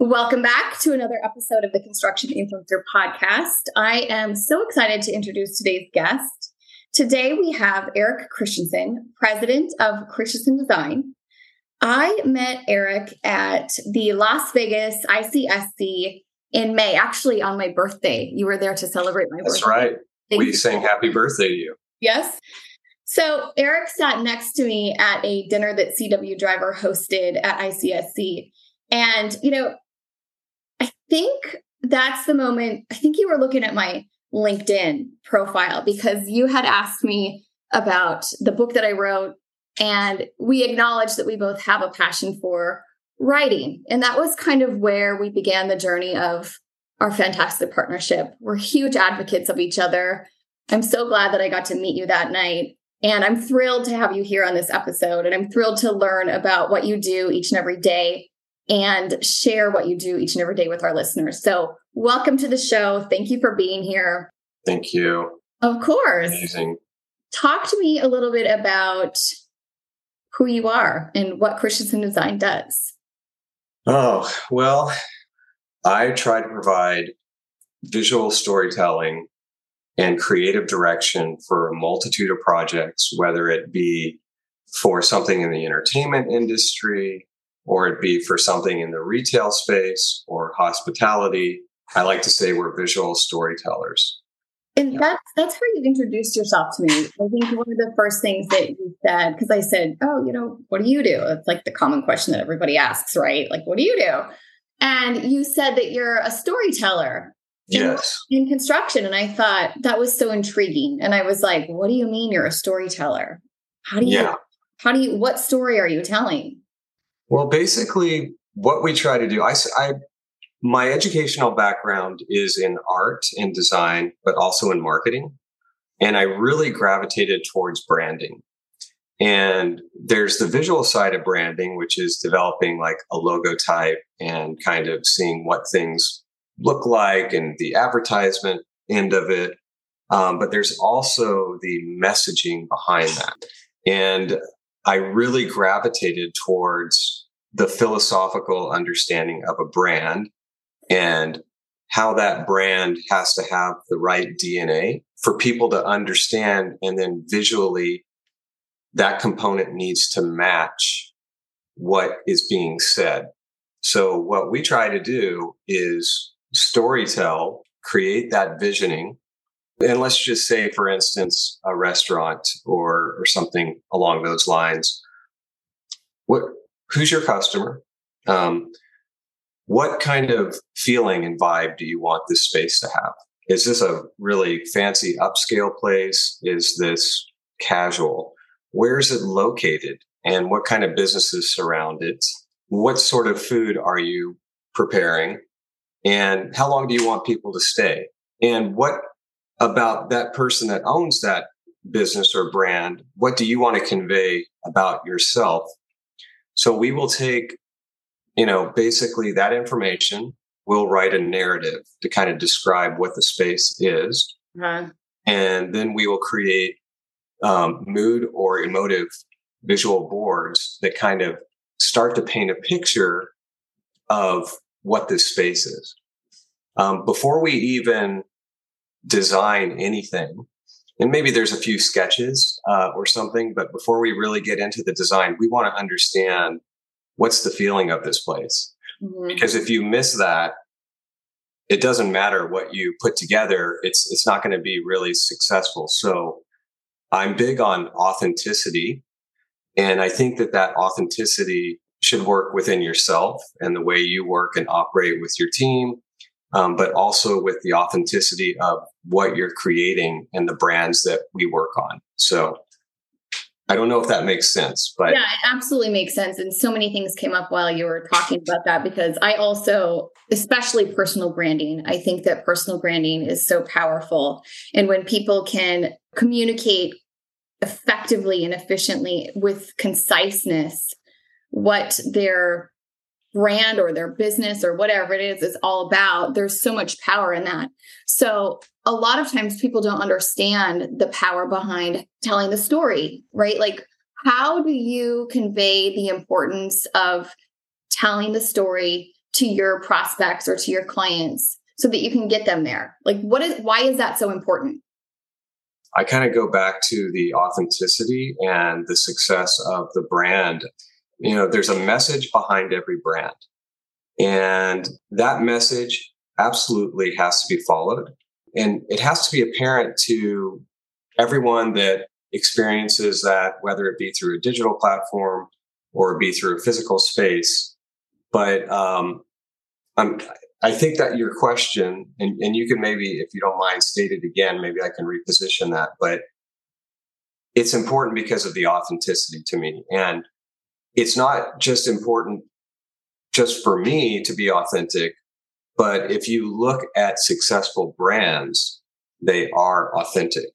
Welcome back to another episode of the Construction Influencer Podcast. I am so excited to introduce today's guest. Today we have Erik Chrestensen, president of Chrestensen Design. I met Erik at the Las Vegas ICSC in May, actually on my birthday. You were there to celebrate my That's birthday. right. Thank we you. sang happy birthday to you. Yes. So Erik sat next to me at a dinner that CW Driver hosted at ICSC. And, you know, think that's the moment, I think you were looking at my LinkedIn profile because you had asked me about the book that I wrote. And we acknowledged that we both have a passion for writing. And that was kind of where we began the journey of our fantastic partnership. We're huge advocates of each other. I'm so glad that I got to meet you that night. And I'm thrilled to have you here on this episode. And I'm thrilled to learn about what you do each and every day and share what you do each and every day with our listeners. So, welcome to the show. Thank you for being here. Thank you. Of course. Amazing. Talk to me a little bit about who you are and what Chrestensen Design does. Oh, well, I try to provide visual storytelling and creative direction for a multitude of projects, whether it be for something in the entertainment industry or it be for something in the retail space or hospitality. I like to say we're visual storytellers. And that's that's how you introduced yourself to me. I think one of the first things that you said, because I said, "Oh, you know, what do you do?" It's like the common question that everybody asks, right? Like, what do you do? And you said that you're a storyteller in, Yes. in construction, and I thought that was so intriguing. And I was like, "What do you mean you're a storyteller? How do you? Yeah. How do you? What story are you telling?" Well, basically, what we try to do, I, my educational background is in art and design, but also in marketing. And I really gravitated towards branding. And there's the visual side of branding, which is developing like a logo type and kind of seeing what things look like and the advertisement end of it. Um, but there's also the messaging behind that. And I really gravitated towards the philosophical understanding of a brand and how that brand has to have the right DNA for people to understand. And then visually, that component needs to match what is being said. So, what we try to do is storytell, create that visioning. And let's just say, for instance, a restaurant or, or something along those lines. What, who's your customer? Um, what kind of feeling and vibe do you want this space to have? Is this a really fancy upscale place? Is this casual? Where is it located? And what kind of businesses surround it? What sort of food are you preparing? And how long do you want people to stay? And what about that person that owns that business or brand? What do you want to convey about yourself? So we will take, you know, basically that information. We'll write a narrative to kind of describe what the space is. Uh, And then we will create um, mood or emotive visual boards that kind of start to paint a picture of what this space is. Um, before we even design anything, and maybe there's a few sketches uh, or something, but before we really get into the design, we want to understand what's the feeling of this place. mhm. Because if you miss that, it doesn't matter what you put together. It's it's not going to be really successful. So I'm big on authenticity, and I think that that authenticity should work within yourself and the way you work and operate with your team, um, but also with the authenticity of what you're creating and the brands that we work on. So I don't know if that makes sense, but yeah, it absolutely makes sense. And so many things came up while you were talking about that because I also, especially personal branding, I think that personal branding is so powerful. And when people can communicate effectively and efficiently with conciseness what their brand or their business or whatever it is is all about, there's so much power in that. So a lot of times people don't understand the power behind telling the story, right? Like, how do you convey the importance of telling the story to your prospects or to your clients so that you can get them there? Like what is why is that so important? I kind of go back to the authenticity and the success of the brand. You know, there's a message behind every brand. And that message absolutely has to be followed. And it has to be apparent to everyone that experiences that, whether it be through a digital platform or be through a physical space. But um, I'm, I think that your question, and, and you can maybe, if you don't mind, state it again, maybe I can reposition that. But it's important because of the authenticity to me. And it's not just important just for me to be authentic, but if you look at successful brands, they are authentic.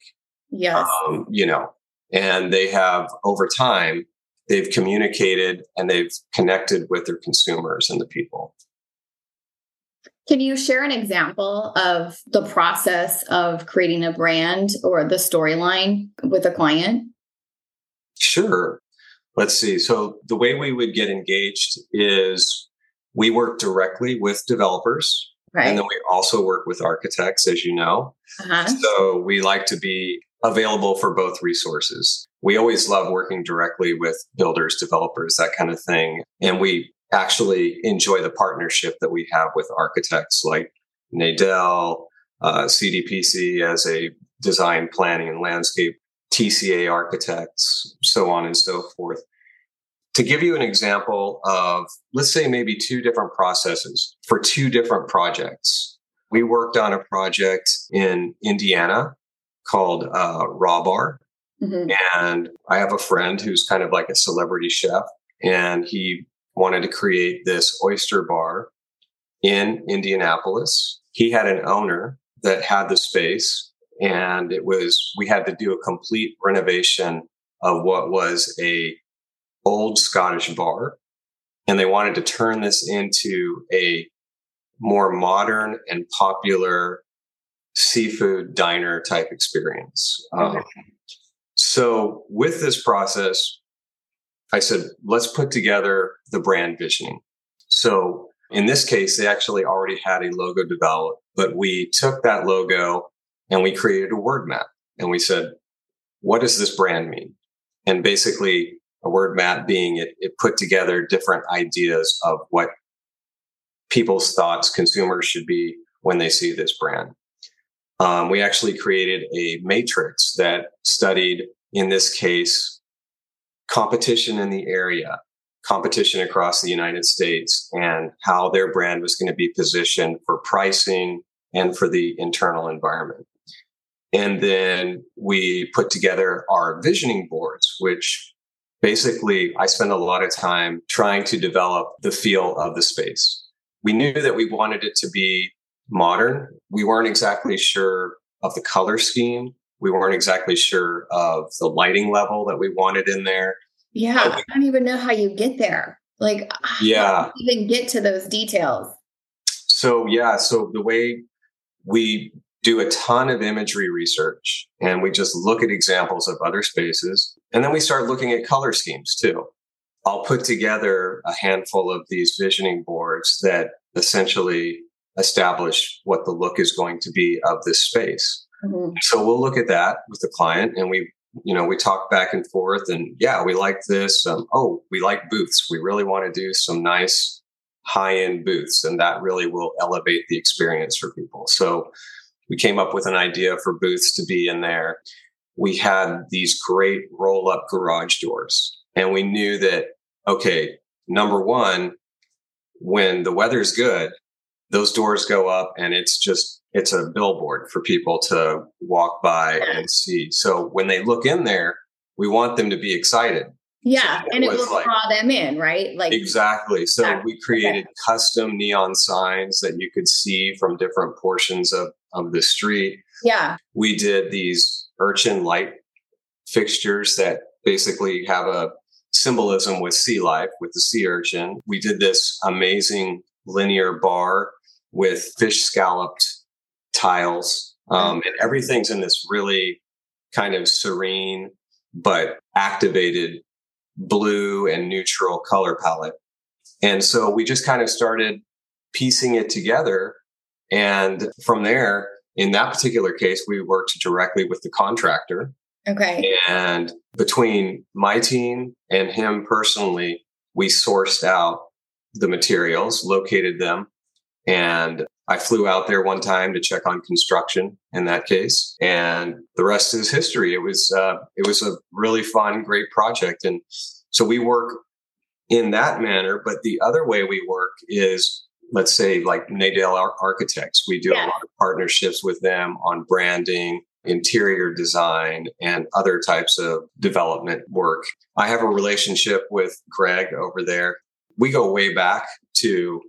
Yes. Um, you know, and they have over time, they've communicated and they've connected with their consumers and the people. Can you share an example of the process of creating a brand or the storyline with a client? Sure. Let's see. So, the way we would get engaged is we work directly with developers. Right. And then we also work with architects, as you know. Uh-huh. So, we like to be available for both resources. We always love working directly with builders, developers, that kind of thing. And we actually enjoy the partnership that we have with architects like Nadel, uh, CDPC as a design planning and landscape, TCA architects, so on and so forth. To give you an example of, let's say, maybe two different processes for two different projects. We worked on a project in Indiana called uh, Raw Bar. Mm-hmm. And I have a friend who's kind of like a celebrity chef, and he wanted to create this oyster bar in Indianapolis. He had an owner that had the space, and it was we had to do a complete renovation of what was a old Scottish bar, and they wanted to turn this into a more modern and popular seafood diner type experience. Um, so, with this process, I said, let's put together the brand visioning. So, in this case, they actually already had a logo developed, but we took that logo and we created a word map and we said, what does this brand mean? And basically, a word map being it, it put together different ideas of what people's thoughts consumers should be when they see this brand. Um, we actually created a matrix that studied, in this case, competition in the area, competition across the United States, and how their brand was going to be positioned for pricing and for the internal environment. And then we put together our visioning boards, which basically I spend a lot of time trying to develop the feel of the space. We knew that we wanted it to be modern. We weren't exactly sure of the color scheme. We weren't exactly sure of the lighting level that we wanted in there. Yeah, we, I don't even know how you get there. Like, yeah, even get to those details. So yeah, so the way we do a ton of imagery research and we just look at examples of other spaces and then we start looking at color schemes too. I'll put together a handful of these visioning boards that essentially establish what the look is going to be of this space. Mm-hmm. So we'll look at that with the client and we, you know, we talk back and forth and yeah, we like this. Um, oh, we like booths. We really want to do some nice high end booths and that really will elevate the experience for people. So we came up with an idea for booths to be in there. We had these great roll up garage doors and we knew that, okay, number one, when the weather's good, those doors go up and it's just it's a billboard for people to walk by and see. So when they look in there, we want them to be excited. Yeah, so and it will like, draw them in, right? Like exactly. So exactly. we created okay. custom neon signs that you could see from different portions of of the street. Yeah. We did these urchin light fixtures that basically have a symbolism with sea life with the sea urchin. We did this amazing linear bar with fish scalloped tiles. Um, and everything's in this really kind of serene but activated blue and neutral color palette. And so we just kind of started piecing it together. And from there, in that particular case, we worked directly with the contractor. Okay. And between my team and him personally, we sourced out the materials, located them, and I flew out there one time to check on construction in that case, and the rest is history. It was uh, it was a really fun, great project, and so we work in that manner. But the other way we work is, let's say, like Nadel Architects. We do yeah. a lot of partnerships with them on branding, interior design, and other types of development work. I have a relationship with Greg over there. We go way back to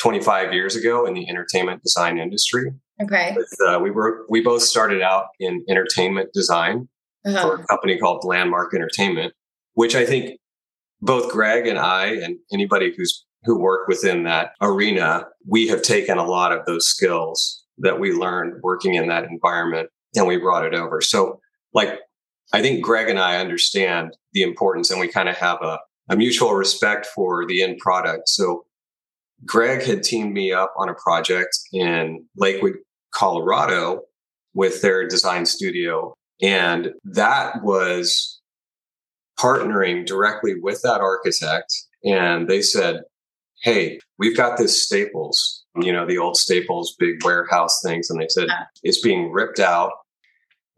25 years ago in the entertainment design industry. Okay. Uh, we were we both started out in entertainment design uh-huh. for a company called Landmark Entertainment, which I think both Greg and I and anybody who's who work within that arena, we have taken a lot of those skills that we learned working in that environment and we brought it over. So like I think Greg and I understand the importance and we kind of have a, a mutual respect for the end product. So Greg had teamed me up on a project in Lakewood, Colorado with their design studio. And that was partnering directly with that architect. And they said, Hey, we've got this Staples, you know, the old Staples big warehouse things. And they said, it's being ripped out.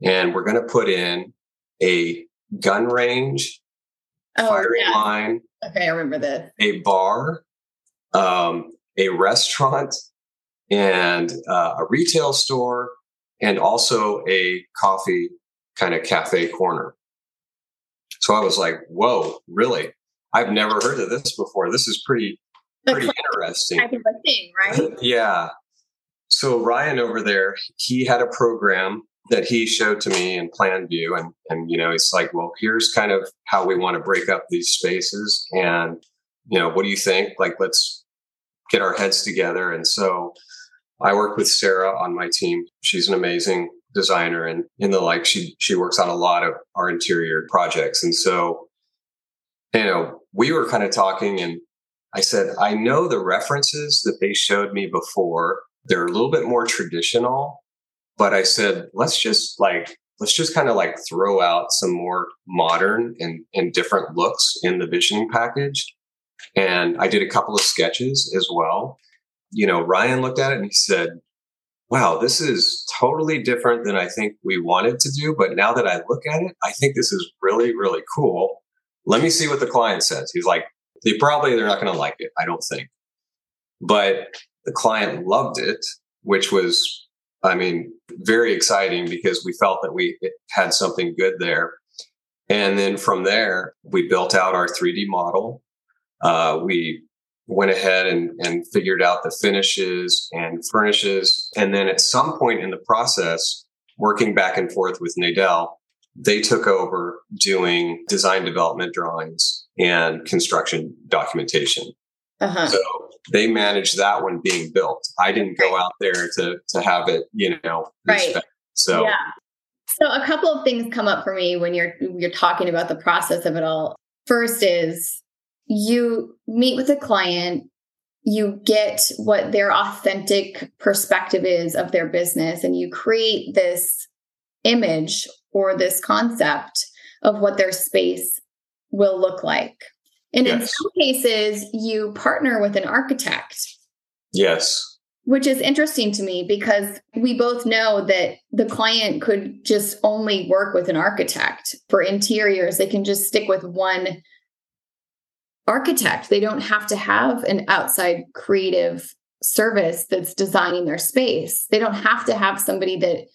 And we're going to put in a gun range, oh, firing yeah. line. Okay, I remember that. A bar, um, a restaurant and uh, a retail store and also a coffee kind of cafe corner. So I was like, whoa, really? I've never heard of this before. This is pretty, pretty interesting. Type of a thing, right? yeah. So Ryan over there, he had a program that he showed to me in plan view and and you know he's like well here's kind of how we want to break up these spaces and you know what do you think like let's get our heads together. And so I work with Sarah on my team. She's an amazing designer and in the like she she works on a lot of our interior projects. And so, you know, we were kind of talking and I said, I know the references that they showed me before, they're a little bit more traditional. But I said, let's just like let's just kind of like throw out some more modern and, and different looks in the visioning package and I did a couple of sketches as well. You know, Ryan looked at it and he said, wow, this is totally different than I think we wanted to do. But now that I look at it, I think this is really, really cool. Let me see what the client says. He's like, they probably, they're not going to like it. I don't think. But the client loved it, which was, I mean, very exciting because we felt that we had something good there. And then from there, we built out our 3D model uh, we went ahead and, and figured out the finishes and furnishes. And then at some point in the process, working back and forth with Nadel, they took over doing design development drawings and construction documentation. Uh-huh. So they managed that one being built. I didn't go out there to to have it, you know, right. So yeah. So a couple of things come up for me when you're you're talking about the process of it all. First is you meet with a client, you get what their authentic perspective is of their business, and you create this image or this concept of what their space will look like. And yes. in some cases, you partner with an architect. Yes. Which is interesting to me because we both know that the client could just only work with an architect for interiors. They can just stick with one architect. They don't have to have an outside creative service that's designing their space. They don't have to have somebody that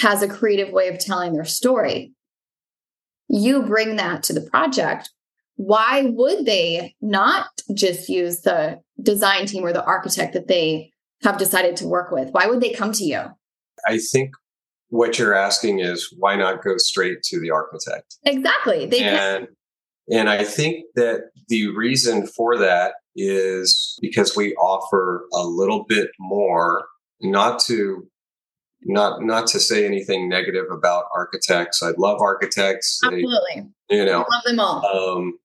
has a creative way of telling their story. You bring that to the project. Why would they not just use the design team or the architect that they have decided to work with? Why would they come to you? I think what you're asking is why not go straight to the architect? Exactly. They and can- and I think that the reason for that is because we offer a little bit more, not to not not to say anything negative about architects. I love architects. Absolutely. They, you know, I love them all. Um,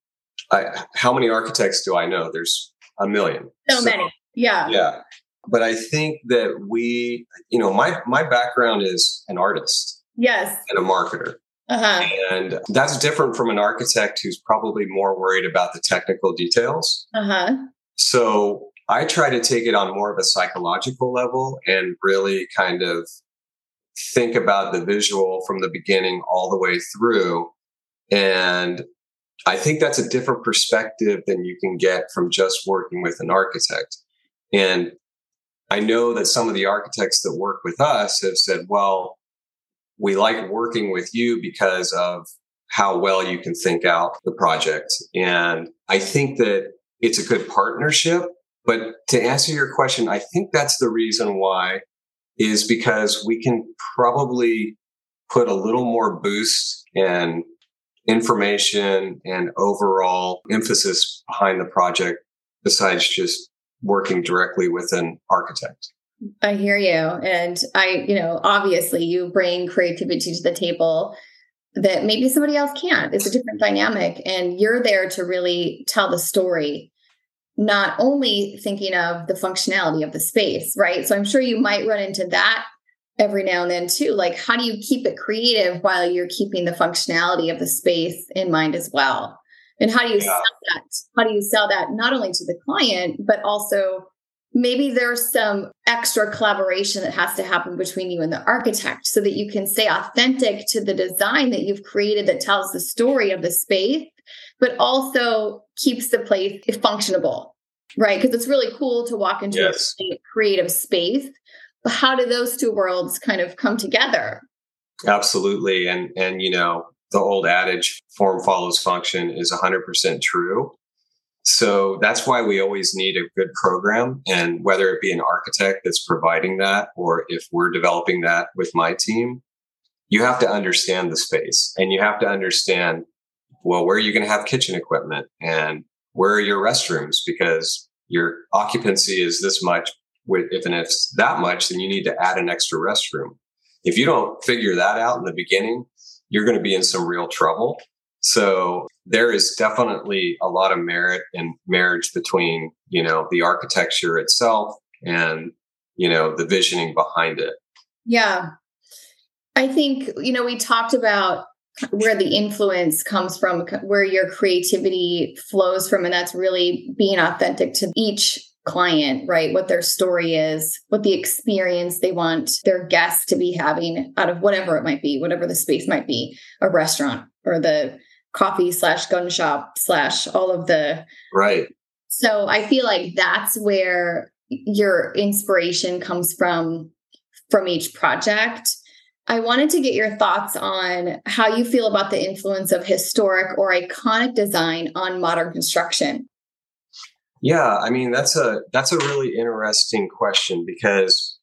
I, how many architects do I know? There's a million. So, so many. Yeah. Yeah. But I think that we, you know, my my background is an artist. Yes. And a marketer. Uh-huh. And that's different from an architect who's probably more worried about the technical details. Uh-huh. So I try to take it on more of a psychological level and really kind of think about the visual from the beginning all the way through. And I think that's a different perspective than you can get from just working with an architect. And I know that some of the architects that work with us have said, well, we like working with you because of how well you can think out the project. And I think that it's a good partnership. But to answer your question, I think that's the reason why is because we can probably put a little more boost and information and overall emphasis behind the project besides just working directly with an architect. I hear you. And I, you know, obviously you bring creativity to the table that maybe somebody else can't. It's a different dynamic. And you're there to really tell the story, not only thinking of the functionality of the space, right? So I'm sure you might run into that every now and then too. Like, how do you keep it creative while you're keeping the functionality of the space in mind as well? And how do you yeah. sell that? How do you sell that not only to the client, but also maybe there's some extra collaboration that has to happen between you and the architect so that you can stay authentic to the design that you've created that tells the story of the space, but also keeps the place functionable, right? Because it's really cool to walk into yes. a creative space. But how do those two worlds kind of come together? Absolutely. And and you know, the old adage form follows function is 100% true so that's why we always need a good program. And whether it be an architect that's providing that, or if we're developing that with my team, you have to understand the space and you have to understand, well, where are you going to have kitchen equipment and where are your restrooms? Because your occupancy is this much. With if and if it's that much, then you need to add an extra restroom. If you don't figure that out in the beginning, you're going to be in some real trouble. So there is definitely a lot of merit in marriage between, you know, the architecture itself and, you know, the visioning behind it. Yeah. I think, you know, we talked about where the influence comes from, where your creativity flows from, and that's really being authentic to each client, right? What their story is, what the experience they want their guests to be having out of whatever it might be, whatever the space might be, a restaurant or the coffee slash gun shop slash all of the right. So i feel like that's where your inspiration comes from from each project. I wanted to get your thoughts on how you feel about the influence of historic or iconic design on modern construction. Yeah i mean that's a that's a really interesting question because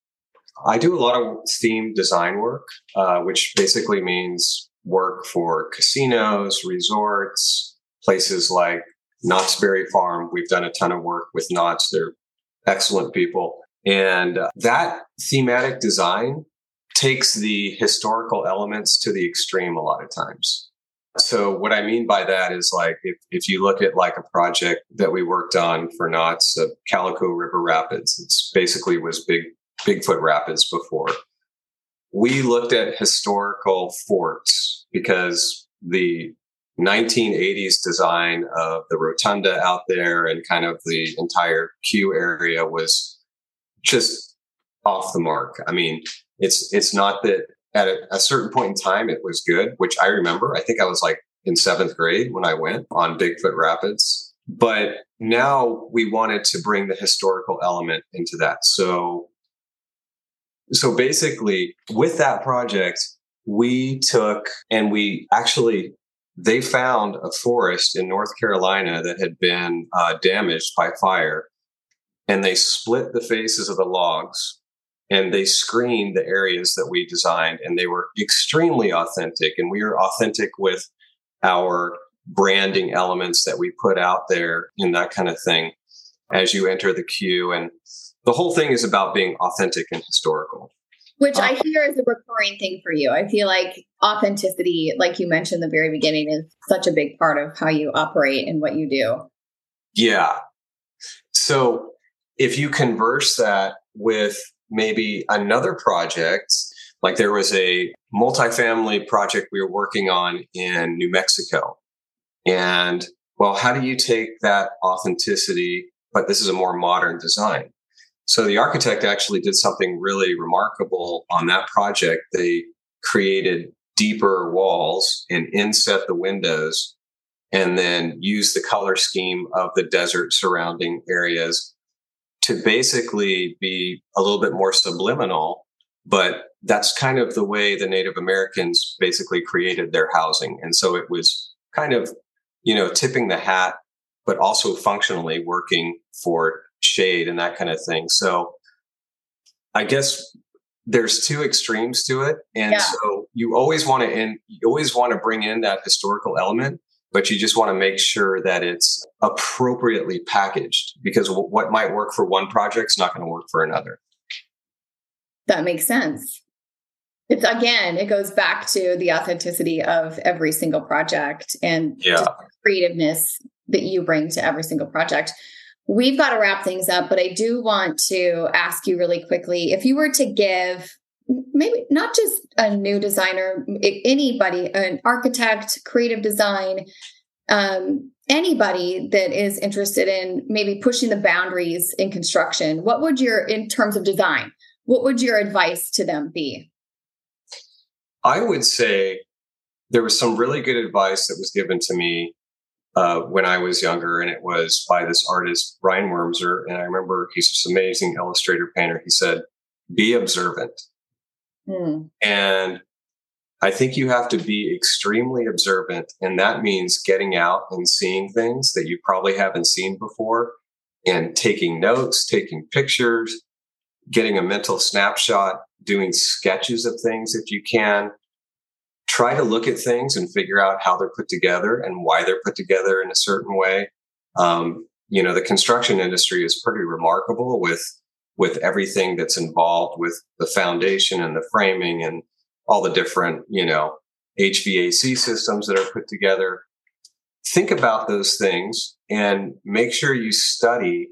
i do a lot of theme design work uh, which basically means work for casinos, resorts, places like Knott's Berry Farm. We've done a ton of work with Knott's. They're excellent people. And uh, that thematic design takes the historical elements to the extreme a lot of times. So what I mean by that is like if, if you look at like a project that we worked on for Knott's, uh, Calico River Rapids, it's basically was big Bigfoot Rapids before we looked at historical forts because the 1980s design of the rotunda out there and kind of the entire Q area was just off the mark. I mean, it's it's not that at a, a, certain point in time it was good, which I remember. I think I was like in seventh grade when I went on Bigfoot Rapids. But now we wanted to bring the historical element into that. So so basically, with that project, we took and we actually they found a forest in North Carolina that had been uh, damaged by fire, and they split the faces of the logs and they screened the areas that we designed, and they were extremely authentic. And we were authentic with our branding elements that we put out there and that kind of thing as you enter the queue and the whole thing is about being authentic and historical. Which I uh, hear is a recurring thing for you. I feel like authenticity, like you mentioned the very beginning, is such a big part of how you operate and what you do. Yeah. So if you converse that with maybe another project, like there was a multifamily project we were working on in New Mexico. And well, how do you take that authenticity, but this is a more modern design? So the architect actually did something really remarkable on that project. They created deeper walls and inset the windows and then use the color scheme of the desert surrounding areas to basically be a little bit more subliminal but that's kind of the way the native americans basically created their housing and so it was kind of you know tipping the hat but also functionally working for shade and that kind of thing so i guess there's two extremes to it and yeah. so you always want to in you always want to bring in that historical element but you just want to make sure that it's appropriately packaged because w- what might work for one project is not going to work for another. That makes sense. It's again, it goes back to the authenticity of every single project and yeah. creativeness that you bring to every single project. We've got to wrap things up, but I do want to ask you really quickly if you were to give maybe not just a new designer, anybody, an architect, creative design, um, anybody that is interested in maybe pushing the boundaries in construction, what would your, in terms of design, what would your advice to them be? I would say there was some really good advice that was given to me uh, when I was younger, and it was by this artist, Brian Wormser. And I remember he's this amazing illustrator painter. He said, Be observant. Mm. And I think you have to be extremely observant. And that means getting out and seeing things that you probably haven't seen before and taking notes, taking pictures, getting a mental snapshot, doing sketches of things if you can. Try to look at things and figure out how they're put together and why they're put together in a certain way. Um, you know, the construction industry is pretty remarkable with with everything that's involved with the foundation and the framing and all the different, you know, HVAC systems that are put together. Think about those things and make sure you study,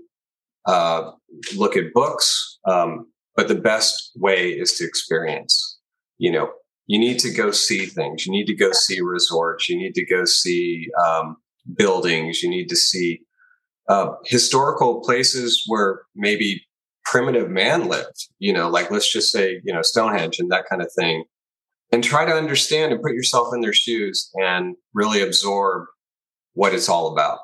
uh, look at books. Um, but the best way is to experience. You know, you need to go see things. You need to go see resorts. You need to go see um, buildings. You need to see uh, historical places where maybe primitive man lived, you know, like let's just say, you know, Stonehenge and that kind of thing. And try to understand and put yourself in their shoes and really absorb what it's all about.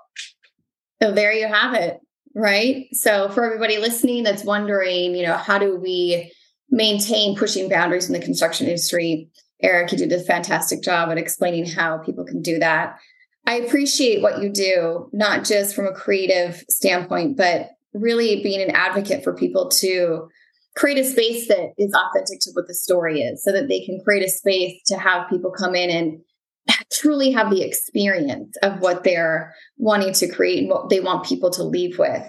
So there you have it, right? So for everybody listening that's wondering, you know, how do we maintain pushing boundaries in the construction industry? Erik, you did a fantastic job at explaining how people can do that. I appreciate what you do, not just from a creative standpoint, but really being an advocate for people to create a space that is authentic to what the story is so that they can create a space to have people come in and truly have the experience of what they're wanting to create and what they want people to leave with.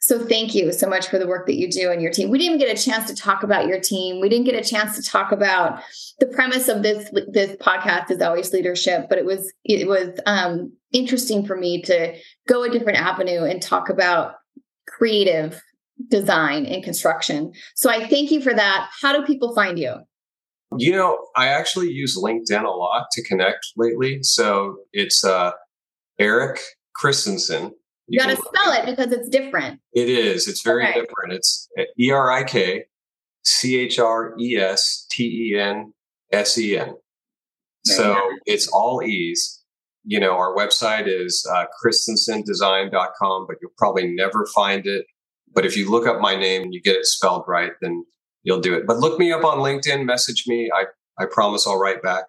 So thank you so much for the work that you do and your team. We didn't even get a chance to talk about your team. We didn't get a chance to talk about the premise of this this podcast is always leadership, but it was it was um, interesting for me to go a different avenue and talk about creative design and construction. So I thank you for that. How do people find you? You know, I actually use LinkedIn a lot to connect lately. So it's uh, Erik Chrestensen. You, you got to spell it because it's different. It is. It's very okay. different. It's E R I K C H R E S T E N S E N. So it's all E's you know, our website is uh, chrestensendesign.com, but you'll probably never find it. But if you look up my name and you get it spelled right, then you'll do it. But look me up on LinkedIn, message me. I, I promise I'll write back.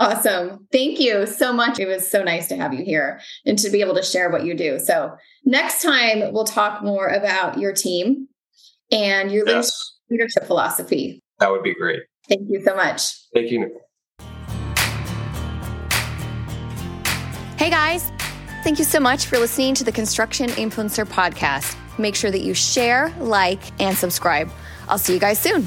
Awesome. Thank you so much. It was so nice to have you here and to be able to share what you do. So, next time we'll talk more about your team and your yes. leadership philosophy. That would be great. Thank you so much. Thank you, Hey guys, thank you so much for listening to the Construction Influencer Podcast. Make sure that you share, like, and subscribe. I'll see you guys soon.